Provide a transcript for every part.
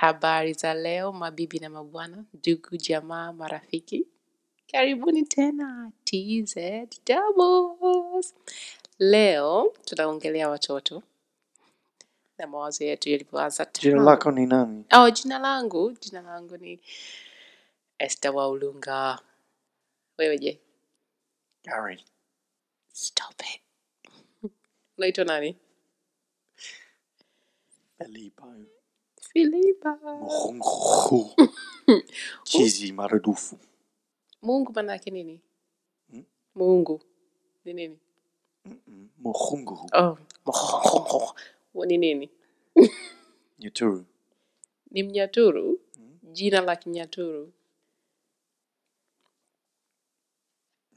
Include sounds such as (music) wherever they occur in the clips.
Habari za leo mabibi na mabwana, ndugu, jamaa, marafiki. Karibuni tena TZ Doubles. Leo tunaongelea watoto na mawazo yetu yalivyoanza Jina lako ni nani? Oh, jina langu, jina langu ni Esther Waulunga. Wewe je? Gary. Stop it. Unaitwa nani? Felipo. Filipa. Morongo. (laughs) Chizi maradufu. Mungu maana yake nini? Hmm? Mungu ni nini? Mm-mm. Morongo. Oh, ni nini? (laughs) Nyaturu. Ni Mnyaturu, Hmm? jina la Kinyaturu.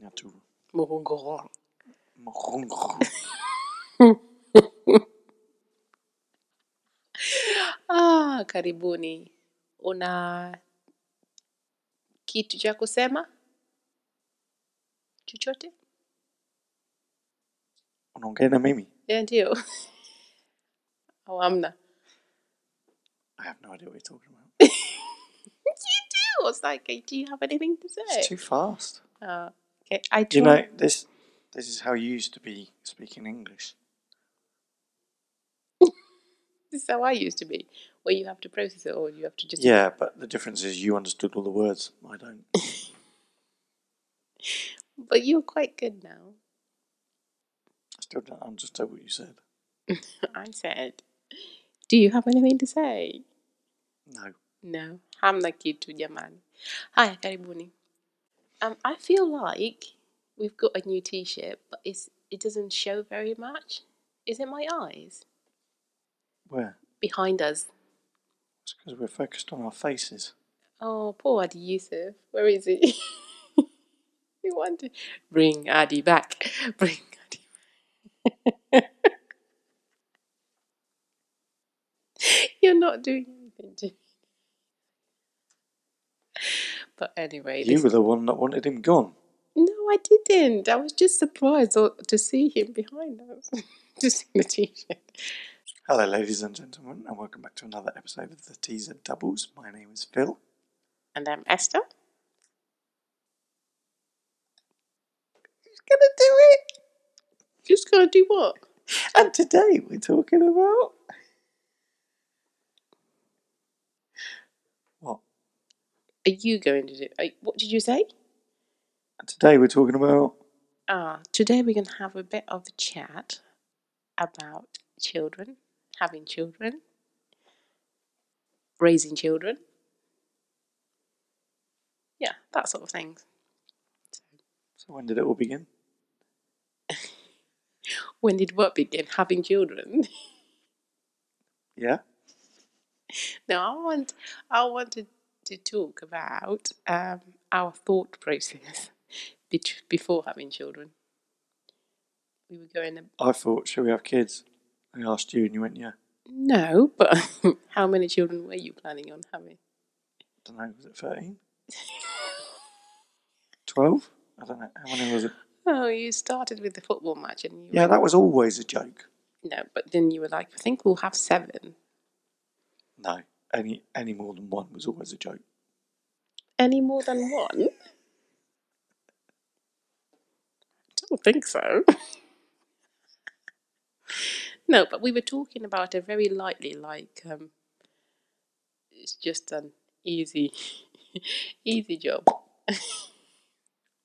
Nyaturu. Morongo. (laughs) karibuni. Una kitu cha kusema? Chochote? Unaongea na mimi? Ya, ndio. (laughs) Au hamna? I have no idea what you're talking about. You do. It's like, do you have anything to say? It's too fast. Uh, okay, I You know, this this is how you used to be speaking English. (laughs) This is how I used to be, where you have to process it or you have to just. Yeah, but the difference is you understood all the words. I don't. (laughs) But you're quite good now. I still don't understand what you said. (laughs) I said, do you have anything to say? No. No, hamna kitu jamani. Haya, karibuni. Um, I feel like we've got a new T-shirt, but it's it doesn't show very much. Is it my eyes Where? behind us? It's because we're focused on our faces. Oh, poor Adi Yusuf. Where is he? (laughs) we want to bring Adi back. (laughs) Bring Adi. Back. (laughs) You're not doing anything to me. But anyway, You were the one that wanted him gone. no, I didn't. I was just surprised to see him behind us, to see the T-shirt. Hello, ladies and gentlemen, and welcome back to another episode of the TZ Doubles. My name is Phil. And I'm Esther. Who's gonna do it? Who's gonna do what? And today we're talking about. What? Are you going to do? Are, what did you say? And today we're talking about. Ah, today we're gonna have a bit of a chat about children, having children, raising children. Yeah, that sort of thing. So, when did it all begin? (laughs) When did what begin? Having children. (laughs) Yeah? No, I want I wanted to talk about um, our thought process (laughs) before having children. We were going. I thought, should we have kids? I asked you, and you went, yeah. No, but (laughs) how many children were you planning on having? I don't know, was it 13? 12? (laughs) I don't know. How many was it? Oh, you started with the football match, and you Yeah, that was always a joke. no, but then you were like, I think we'll have seven. No, any any more than one was always a joke. Any more than one? (laughs) I don't think so. (laughs) no, but we were talking about it very lightly, like um, it's just an easy, (laughs) easy job. (laughs)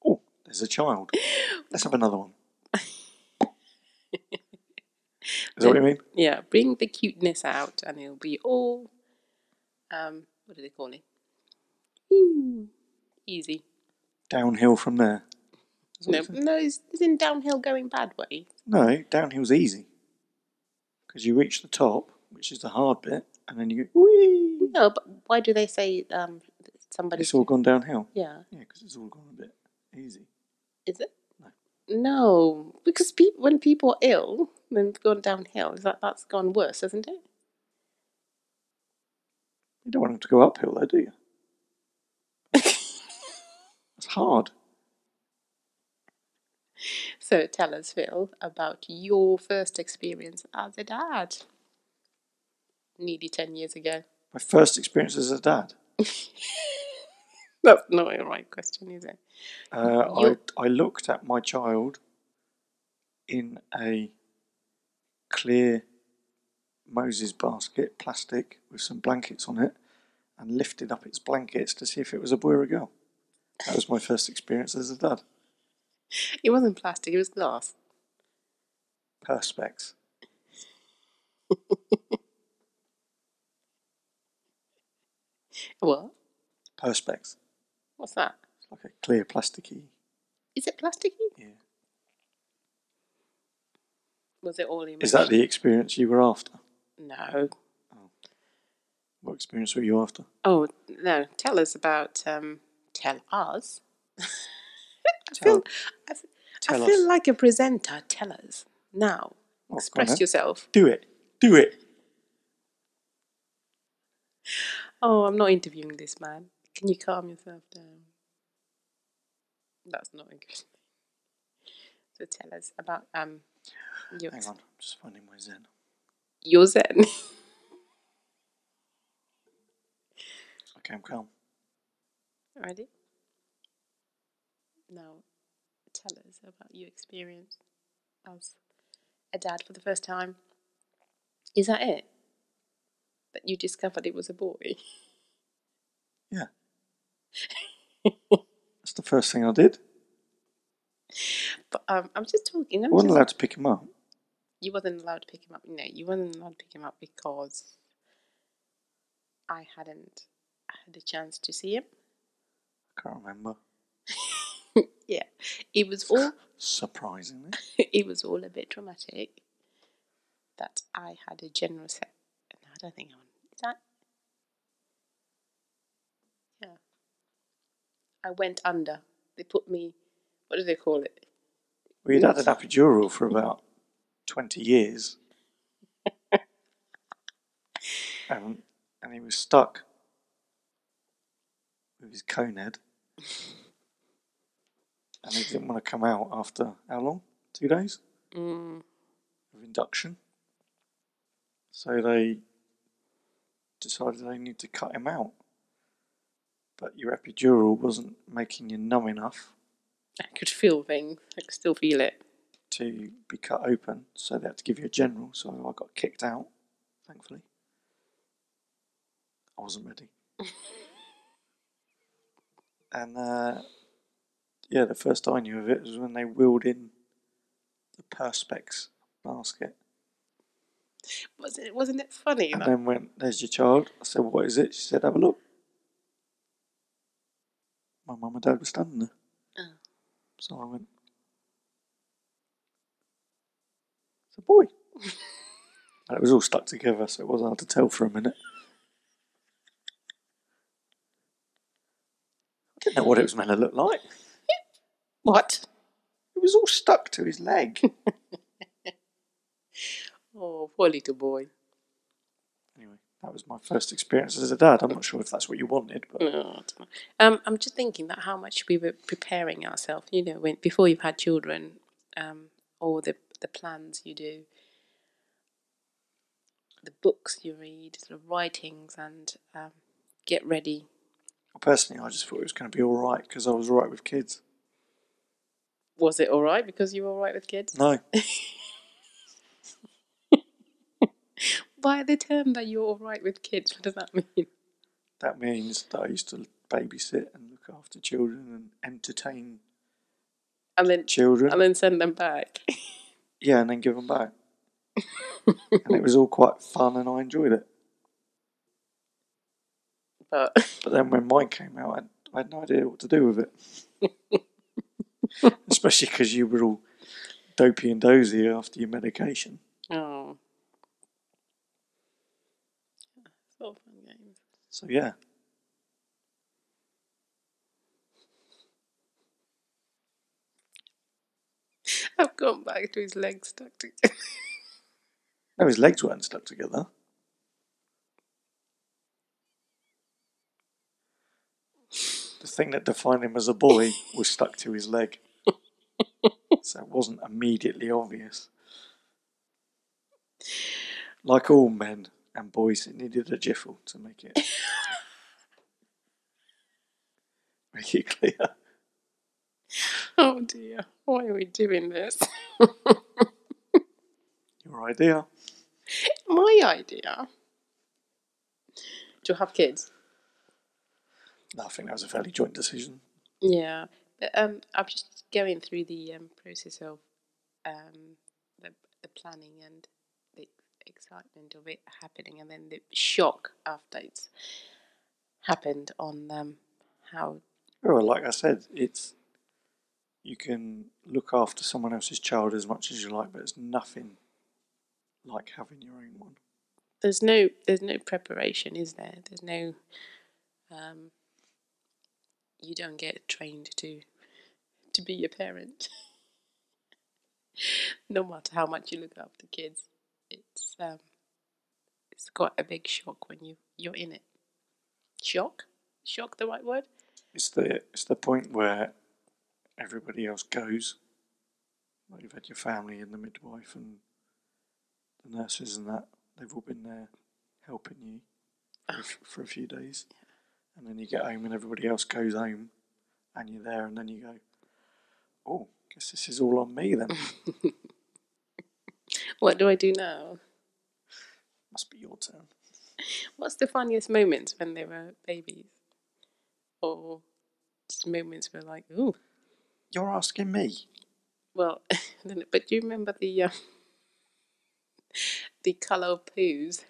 Oh, there's a child. Let's have another one. Is that what you mean? Yeah, bring the cuteness out, and it'll be all um, what do they call it? Ooh, easy. Downhill from there. No, what you said? no, it's, it's in downhill going bad way. No, downhill's easy. Because you reach the top, which is the hard bit, and then you go, whee! No, but why do they say um, somebody's It's all gone downhill. yeah? Yeah, because it's all gone a bit easy. Is it? No. No, because peop when people are ill, then it's gone downhill. Is that that's gone worse, isn't it? You don't want them to go uphill, though, do you? (laughs) It's hard. So tell us, Phil, about your first experience as a dad. Nearly ten years ago. My first experience as a dad. (laughs) That's not a right question, is it? Uh, I, I looked at my child in a clear Moses basket, plastic, with some blankets on it, and lifted up its blankets to see if it was a boy or a girl. That was my first experience as a dad. It wasn't plastic, it was glass. Perspex. What? Perspex. What's that? It's like a clear plasticky. Is it plasticky? Yeah. Was it all in? Is that the experience you were after? No. What experience were you after? Oh no! Tell us about. Um, tell us. (laughs) I feel. I feel like a presenter. Tell us now. Oh, Express yourself. Do it. Do it. Oh, I'm not interviewing this man. Can you calm yourself down? That's not a good thing. So tell us about um your Hang on. I'm just finding my Zen. your Zen. (laughs) Okay, I'm calm. Ready? Now, tell us about your experience as a dad for the first time. Is that it? That you discovered it was a boy? Yeah. That's the first thing I did. But um, I'm just talking. I I'm wasn't just, allowed to pick him up. you wasn't allowed to pick him up. No, you wasn't allowed to pick him up because I hadn't had a chance to see him. I can't remember. (laughs) Yeah, it was all (laughs) Surprisingly. (laughs) it was all a bit dramatic. That I had a general set. No, I don't think I want. Is that? Yeah. I went under. They put me. What do they call it? We had had an epidural for about 20 years. and, and he was stuck with his cone head. And he didn't want to come out after how long? Two days Mm, of induction. So they decided they need to cut him out. But your epidural wasn't making you numb enough I could feel things. I could still feel it. to be cut open, so they had to give you a general. So I got kicked out, thankfully. I wasn't ready. (laughs) and uh, yeah, the first I knew of it was when they wheeled in the Perspex basket. Wasn't it? Wasn't it funny? And then went, There's your child. I said, What is it? She said, Have a look. My mum and dad were standing there. Oh. So I went, It's a boy. (laughs) and it was all stuck together, so it wasn't hard to tell for a minute. I didn't know what it was meant to look like. What? It was all stuck to his leg. (laughs) Oh, poor little boy. anyway, that was my first experience as a dad. I'm not sure if that's what you wanted, but No, um, I'm just thinking that how much we were preparing ourselves, you know, when before you've had children, um, all the the plans you do, the books you read, the writings, and um, get ready. personally, I just thought it was going to be all right because I was all right with kids. Was it all right because you were all right with kids? No, (laughs) By the term that you're all right with kids, what does that mean? that means that I used to babysit and look after children and entertain And then children. and then send them back. (laughs) Yeah, and then give them back. and it was all quite fun, and I enjoyed it. But But then when mine came out, I I had no idea what to do with it. (laughs) (laughs) Especially because you were all dopey and dozy after your medication. oh, it's fun games. So yeah, I've gone back to his legs stuck together. (laughs) no, his legs weren't stuck together. The thing that defined him as a boy was stuck to his leg. (laughs) so it wasn't immediately obvious. Like all men, and boys it needed a jiffle to make it (laughs) make it clear. Oh dear, why are we doing this? (laughs) Your idea. My idea to have kids. I think that was a fairly joint decision. Yeah, but um, I'm just going through the um, process of um, the, the planning and the excitement of it happening, and then the shock after it's happened on um, how. Well, like I said, it's you can look after someone else's child as much as you like, but it's nothing like having your own one. There's no, there's no preparation, is there? There's no. Um, you don't get trained to to be a parent. (laughs) no matter how much you look after kids, it's um, it's quite a big shock when you you're in it. Shock, shock, the right word? It's the it's the point where everybody else goes. Like you've had your family and the midwife and the nurses and that. They've all been there helping you for, a f- for a few days, and then you get home and everybody else goes home, and you're there, and then you go, "Oh, guess this is all on me then." (laughs) What do I do now? Must be your turn. What's the funniest moments when they were babies, or just moments where like, ooh, You're asking me. well, I don't know, but do you remember the uh, (laughs) the color of poos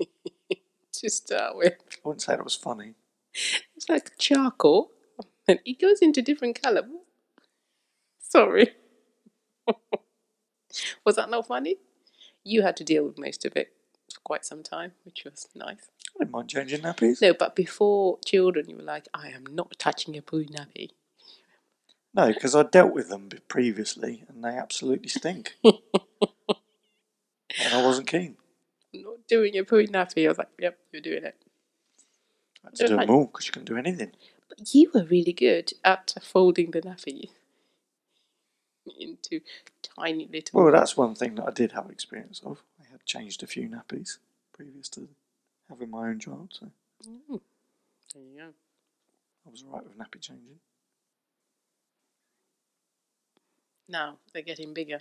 (laughs) to start with? I wouldn't say that was funny. It's like charcoal, and it goes into different color. Sorry, (laughs) was that not funny? You had to deal with most of it for quite some time, which was nice. I didn't mind changing nappies. No, but before children, you were like, I am not touching a poo nappy. No, because I dealt with them previously, and they absolutely stink. (laughs) and I wasn't keen. I'm not doing a poo nappy. I was like, yep, you're doing it. I had to do them all because you couldn't do anything. But you were really good at folding the nappy into tiny little. Well, that's one thing that I did have experience of. I had changed a few nappies previous to having my own child, so Mm. There you go. I was alright with nappy changing. Now they're getting bigger.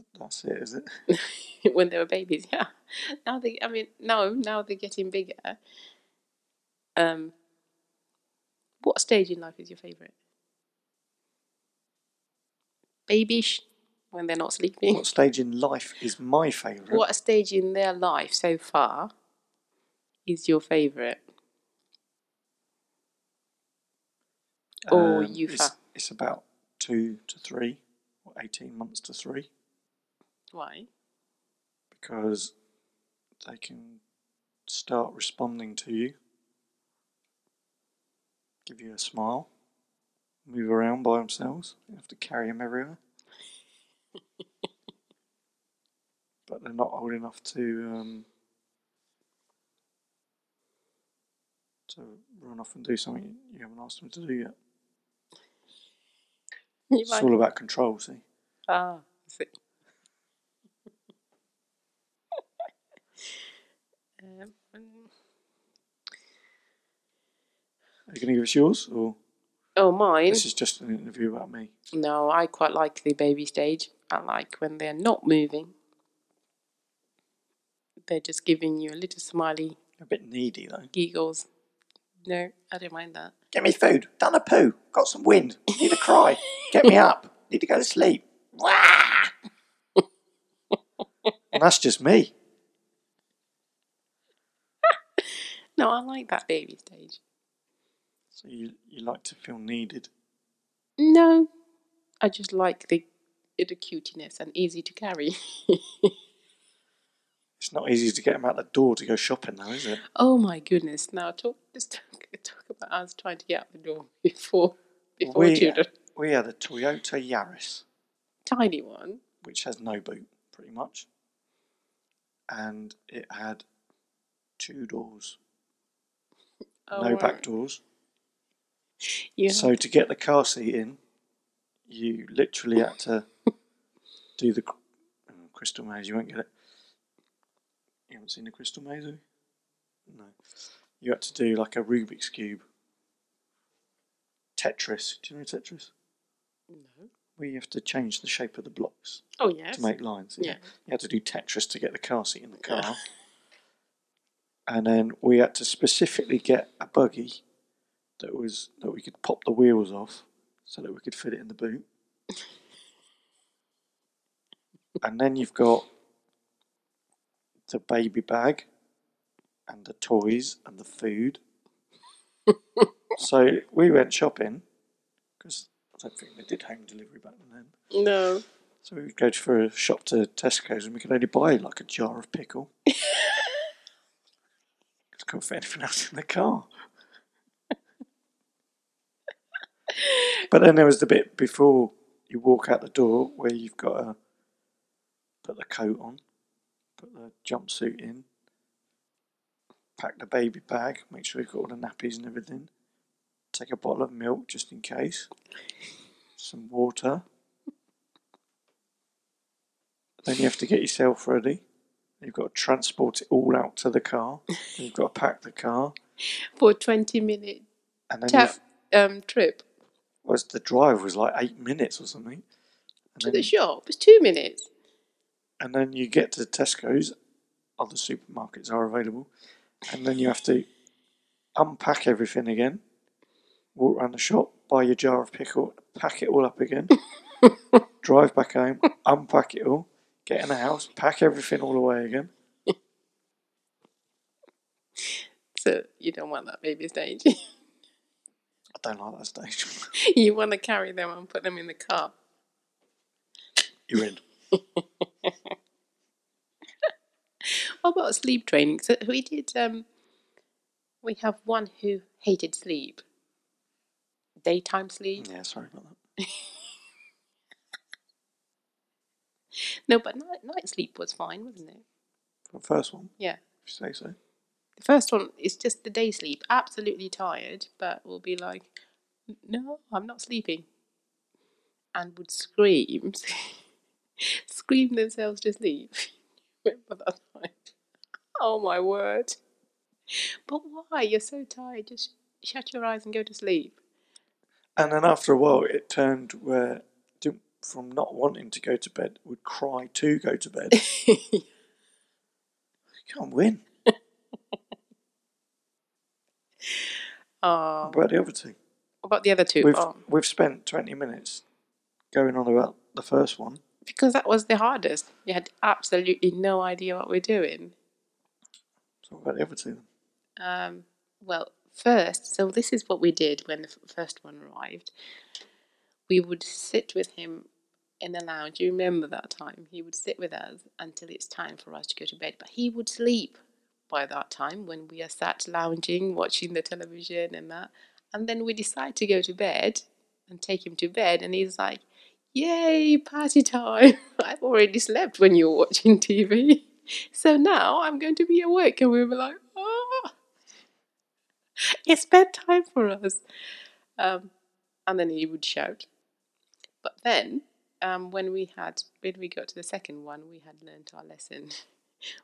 Th- That's it, is it? (laughs) when they were babies, yeah. Now they, I mean, no, now they're getting bigger. Um, what stage in life is your favourite? Babyish, when they're not sleeping. What stage in life is my favourite? What stage in their life so far is your favourite? Or Um, youth? It's, it's about two to three, or 18 months to three, Why? because they can start responding to you, give you a smile, move around by themselves. You have to carry them everywhere. (laughs) but they're not old enough to um, to run off and do something you haven't asked them to do yet. You It's like all about control, see. ah, I see. um, mm, Are you going to give us yours, or oh, mine. this is just an interview about me? No, I quite like the baby stage. I like when they're not moving. They're just giving you a little smiley A bit needy though. giggles. No, I don't mind that. Get me food. Done a poo. Got some wind. Need a cry. Get me up. Need to go to sleep. (laughs) And that's just me. No, I like that baby stage. So you you like to feel needed. No, I just like the the cuteness and easy to carry. (laughs) It's not easy to get them out the door to go shopping though, is it? oh my goodness! Now talk just talk, (laughs) talk about us trying to get out the door (laughs) before before We- children. We had a Toyota Yaris, Tiny one. which has no boot, pretty much. And it had two doors. Oh, no back doors. You So to get the car seat in, you literally had to (laughs) do the oh, crystal maze. You won't get it. You haven't seen the Crystal Maze? have you? No. You had to do like a Rubik's Cube. Tetris. Do you know Tetris? No. Where you have to change the shape of the blocks Oh yes. to make lines. Yeah. You had to do Tetris to get the car seat in the car. and then we had to specifically get a buggy that was that we could pop the wheels off so that we could fit it in the boot. and then you've got the baby bag and the toys and the food. (laughs) so we went shopping because I don't think they did home delivery back then. No. So we would go for a shop to Tesco's and we could only buy like a jar of pickle. Because (laughs) couldn't fit anything else in the car. (laughs) but then there was the bit before you walk out the door where you've got to put the coat on, put the jumpsuit in, pack the baby bag, make sure you've got all the nappies and everything, take a bottle of milk just in case, some water. Then you have to get yourself ready. You've got to transport it all out to the car. (laughs) You've got to pack the car, For a twenty minute and then you've, um trip was the drive was like eight minutes or something. And to then, the shop. It's two minutes. and then you get to Tesco's. Other supermarkets are available, and then you have to unpack everything again. Walk around the shop, buy your jar of pickle, pack it all up again. (laughs) drive back home, unpack it all, get in the house, pack everything all away again. (laughs) So you don't want that baby stage. (laughs) I don't like that stage. (laughs) you want to carry them and put them in the car. You're in. (laughs) What about sleep training? So we did. Um, we have one who hated sleep. Daytime sleep. Yeah, sorry about that. (laughs) No, but night, night sleep was fine, wasn't it? The first one, Yeah. if you say so. The first one is just the day sleep. Absolutely tired, but will be like, no, I'm not sleeping. And would scream, (laughs) scream themselves to sleep. (laughs) Remember that night? Oh my word. But why? You're so tired. Just shut your eyes and go to sleep. And then after a while, it turned where from not wanting to go to bed would cry to go to bed. (laughs) you can't win. Oh, about the other two? what about the other 2 We've Oh, we've spent twenty minutes going on about the first one. because that was the hardest. You had absolutely no idea what we're doing. So what about the other two? Then? Um, well, first, so this is what we did when the f- first one arrived. We would sit with him in the lounge. You remember that time? He would sit with us until it's time for us to go to bed, but he would sleep by that time when we are sat lounging, watching the television and that. And then we decide to go to bed and take him to bed, and he's like, Yay, party time! (laughs) I've already slept when you were watching (laughs) TV. So now I'm going to be awake. And we were like, Oh, (laughs) it's bedtime for us. Um, and then he would shout. But then, um, when we had when we got to the second one, we had learnt our lesson.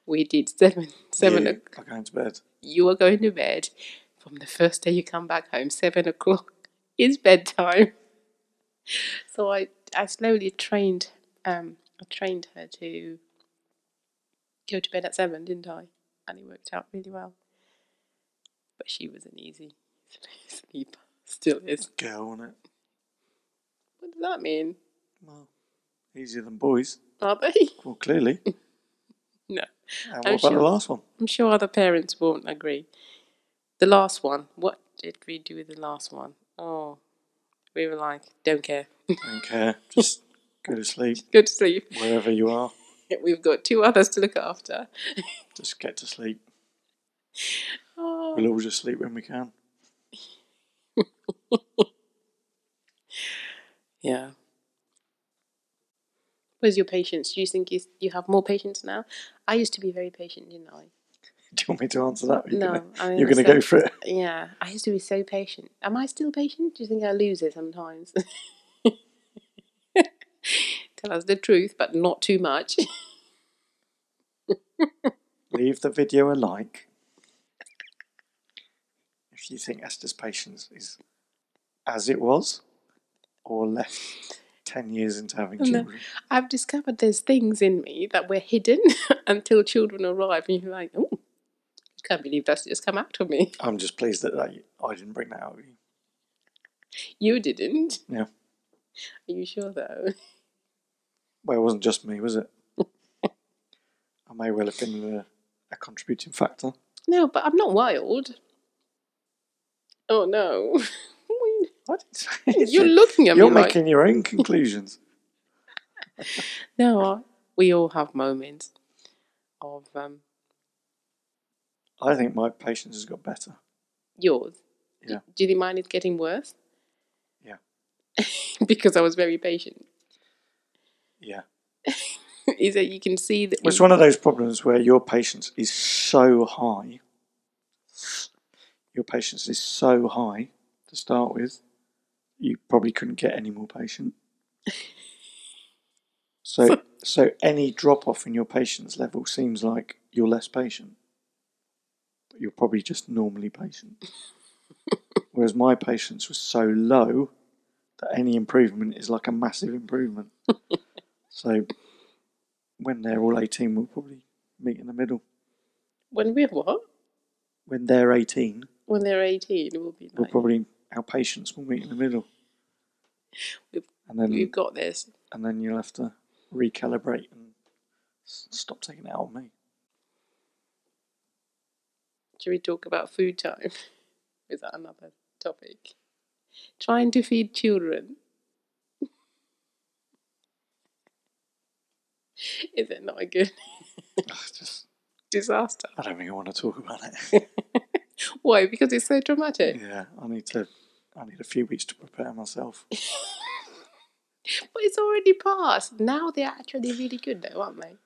We did seven seven. You o- are going to bed. You are going to bed from the first day you come back home. Seven o'clock is bedtime. (laughs) So I I slowly trained um I trained her to go to bed at seven, didn't I? And it worked out really well. But she was an easy (laughs) sleeper. Still is. Girl on it. What does that mean? Well, easier than boys. Are they? Well, clearly. (laughs) (laughs) No. And what I'm about sure. the last one? I'm sure other parents won't agree. The last one. What did we do with the last one? Oh, we were like, don't care. Don't care. (laughs) Just go to sleep Go to sleep. wherever you are. (laughs) We've got two others to look after. Just get to sleep. Oh. We'll all just sleep when we can. Yeah. Where's your patience? Do you think you, you have more patience now? I used to be very patient, didn't I? (laughs) Do you want me to answer that? You're no, gonna, I you're going to go for it. Yeah, I used to be so patient. Am I still patient? Do you think I lose it sometimes? (laughs) Tell us the truth, but not too much. (laughs) Leave the video a like if you think Esther's patience is as it was or left 10 years into having No. children. I've discovered there's things in me that were hidden (laughs) until children arrive, and you're like, oh, I can't believe that's just come out of me. (laughs) I'm just pleased that I, I didn't bring that out of you. You didn't. Yeah. Are you sure though? Well, it wasn't just me, was it? I may well have been a, a contributing factor. No, but I'm not wild. Oh no. (laughs) I didn't say anything. You're looking at me. You're me like making your own conclusions. (laughs) (laughs) no. We all have moments of um, I think my patience has got better. yours. Yeah. Do you think mine is getting worse? Yeah. (laughs) because I was very patient. Yeah. is that you can see that It's one of those problems where your patience is so high. Your patience is so high to start with, you probably couldn't get any more patient. (laughs) So, so any drop off in your patience level seems like you're less patient, but you're probably just normally patient. (laughs) Whereas my patience was so low that any improvement is like a massive improvement. (laughs) so when they're all 18, we'll probably meet in the middle. when we're what? When they're 18, When they're 18, we'll be we'll probably, our patience will meet in the middle. We've- And then, we've got this. and then you'll have to recalibrate and s- stop taking it out on me. Should we talk about food time? (laughs) Is that another topic? Trying to feed children. (laughs) Is it not a good (laughs) ah, just, disaster? I don't think I want to talk about it. (laughs) Why? Because it's so dramatic. yeah, I need to, I need a few weeks to prepare myself. (laughs) But it's already passed. Now they're actually really good, though, aren't they?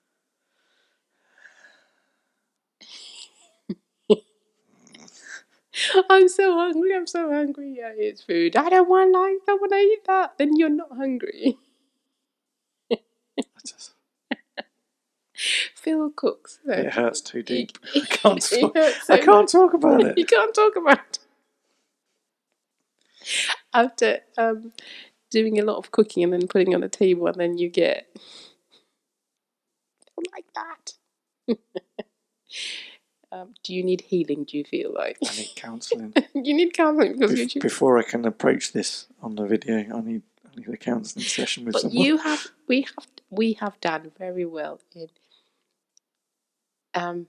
(laughs) I'm so hungry. I'm so hungry. Yeah, it's food. I don't want like. I want to eat that. Then you're not hungry. I just, Phil cooks. so it hurts too deep. (laughs) I can't, talk, hurts I can't talk about it. (laughs) You can't talk about it. After um, doing a lot of cooking and then putting on the table, and then you get like that. (laughs) um, do you need healing? Do you feel like I need counselling. you need counselling because Bef- too- Before I can approach this on the video, I need, I need a counselling session with But someone. you have, we have, we have done very well in um,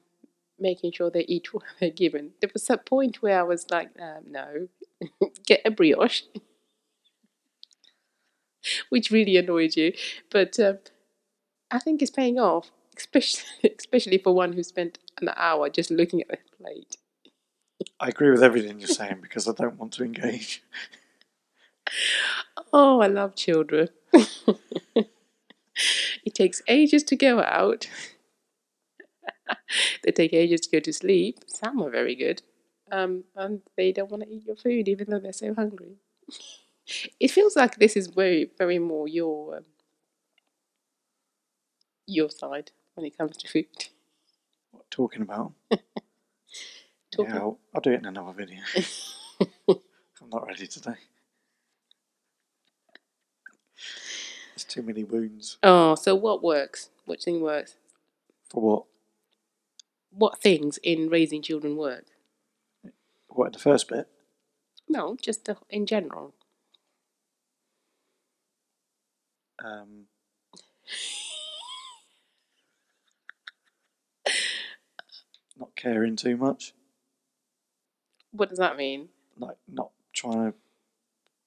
making sure they eat what they're given. There was a point where I was like, um, no, (laughs) get a brioche, which really annoyed you. But um, I think it's paying off, especially (laughs) especially for one who spent an hour just looking at the plate. I agree with everything you're saying because I don't want to engage. (laughs) Oh, I love children. it takes ages to go out. (laughs) they take ages to go to sleep. Some are very good. Um, and they don't want to eat your food even though they're so hungry. (laughs) It feels like this is very, very more your um, your side when it comes to food. What talking about? (laughs) Talking- Yeah, I'll, I'll do it in another video. I'm not ready today. There's too many wounds. Oh, so what works? What thing works? For what? What things in raising children work? What, the first bit? No, just the, in general. Um, (laughs) not caring too much. What does that mean? Like, not trying to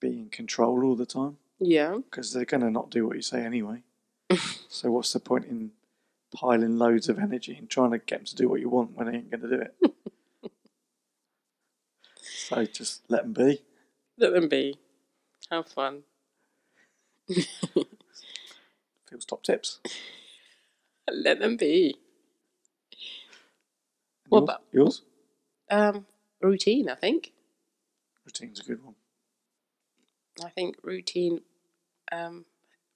be in control all the time. Yeah. because they're going to not do what you say anyway. (laughs) so what's the point in piling loads of energy and trying to get them to do what you want when they ain't going to do it? (laughs) so just let them be. Let them be. Have fun. (laughs) Phil's top tips. Let them be. And What yours? about- yours? Um, routine, I think. Routine's a good one. I think routine, um,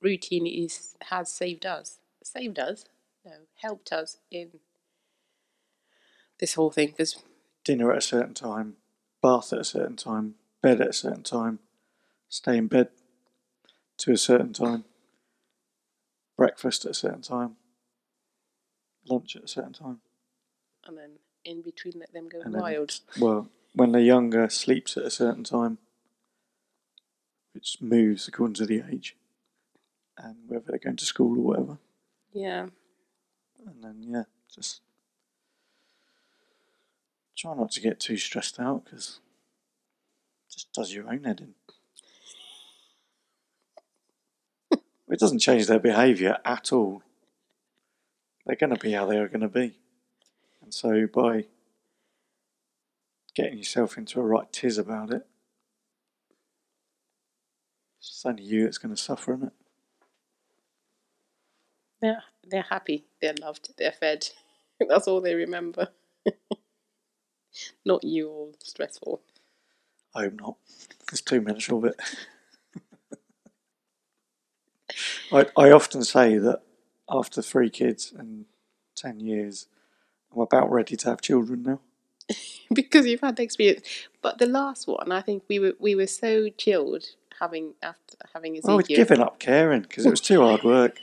routine is has saved us. Saved us? No, helped us in this whole thing because dinner at a certain time, bath at a certain time, bed at a certain time, stay in bed to a certain time, breakfast at a certain time, lunch at a certain time. and then in between let them go wild. (laughs) Well, when they're younger, sleeps at a certain time, which moves according to the age and whether they're going to school or whatever. Yeah. And then, yeah, just try not to get too stressed out because just does your own head in. (laughs) it doesn't change their behaviour at all. They're going to be how they are going to be. And so by getting yourself into a right tiz about it, it's only you that's going to suffer in it. They're they're happy. They're loved. They're fed. (laughs) That's all they remember. (laughs) Not you all stressful. I hope not. There's too much of it. (laughs) I, I often say that after three kids and 10 years, I'm about ready to have children now. because you've had the experience. But the last one, I think we were we were so chilled having after having Ezekiel. I was giving up caring because it was too hard work.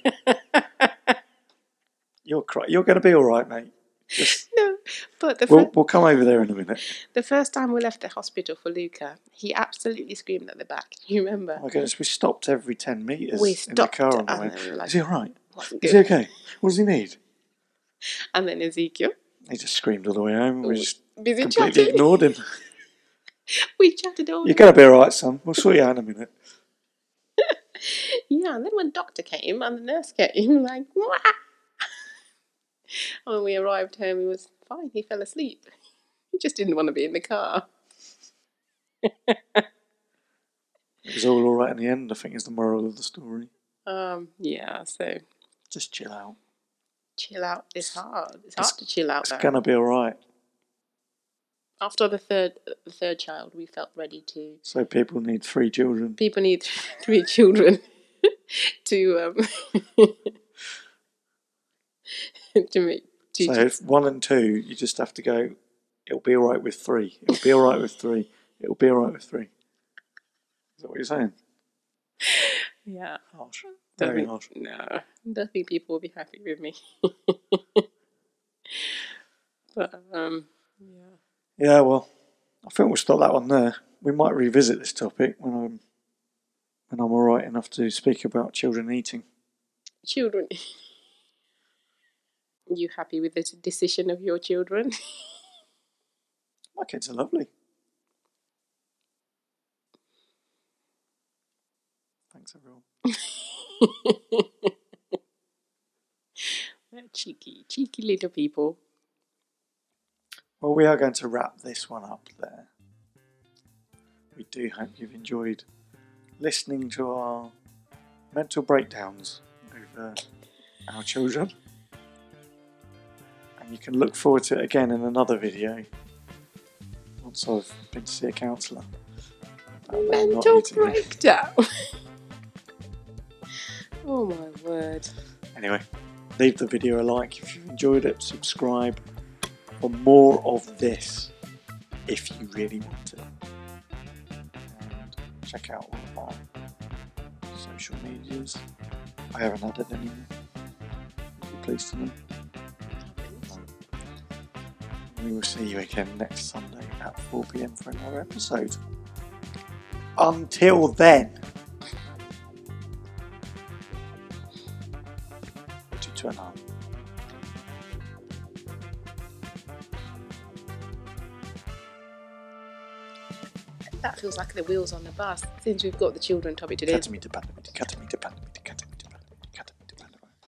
You're cry- You're going to be all right, mate. Just, (laughs) no, but the we'll, fir- we'll come over there in a minute. the first time we left the hospital for Luca, he absolutely screamed at the back. (laughs) You remember? Oh my goodness, we stopped every 10 metres We in the stopped car on the and way. then we were like, Is he all right? "Wasn't Is he good." okay? What does he need? (laughs) And then Ezekiel, He just screamed all the way home. We just busy completely chatting. ignored him. We chatted all. You're going to be all right, son. We'll sort you out in a minute. Yeah, and then when doctor came and the nurse came, (laughs) like, Wah! And when we arrived home, he was fine. He fell asleep. (laughs) He just didn't want to be in the car. (laughs) It was all all right in the end, I think is the moral of the story. Um, yeah, so Just chill out. chill out is hard. It's It's- hard to chill out. It's Though. going to be all right. After the third, the third child, we felt ready to. So people need three children. People need three children (laughs) to um (laughs) to make to So if one and two, you just have to go, it'll be all right with three. It'll be all right with three. It'll be all right with three. Is that what you're saying? yeah. Harsh. Don't Very think, harsh. no, don't think people will be happy with me. (laughs) but um, yeah. Yeah, well, I think we'll stop that one there. We might revisit this topic when I'm when I'm all right enough to speak about children eating. children. (laughs) you happy with the decision of your children? (laughs) My kids are lovely. Thanks, everyone. (laughs) They're cheeky, cheeky little people. Well, we are going to wrap this one up there. We do hope you've enjoyed listening to our mental breakdowns over our children. And you can look forward to it again in another video once I've been to see a counsellor. Mental breakdown. (laughs) oh my word. Anyway, leave the video a like if you've enjoyed it, subscribe for more of this if you really want it. Check out all of our social medias. I haven't added any be pleased to know. We will see you again next Sunday at 4pm for another episode. Until then. Feels like the wheels on the bus. Since we've got the children topic today,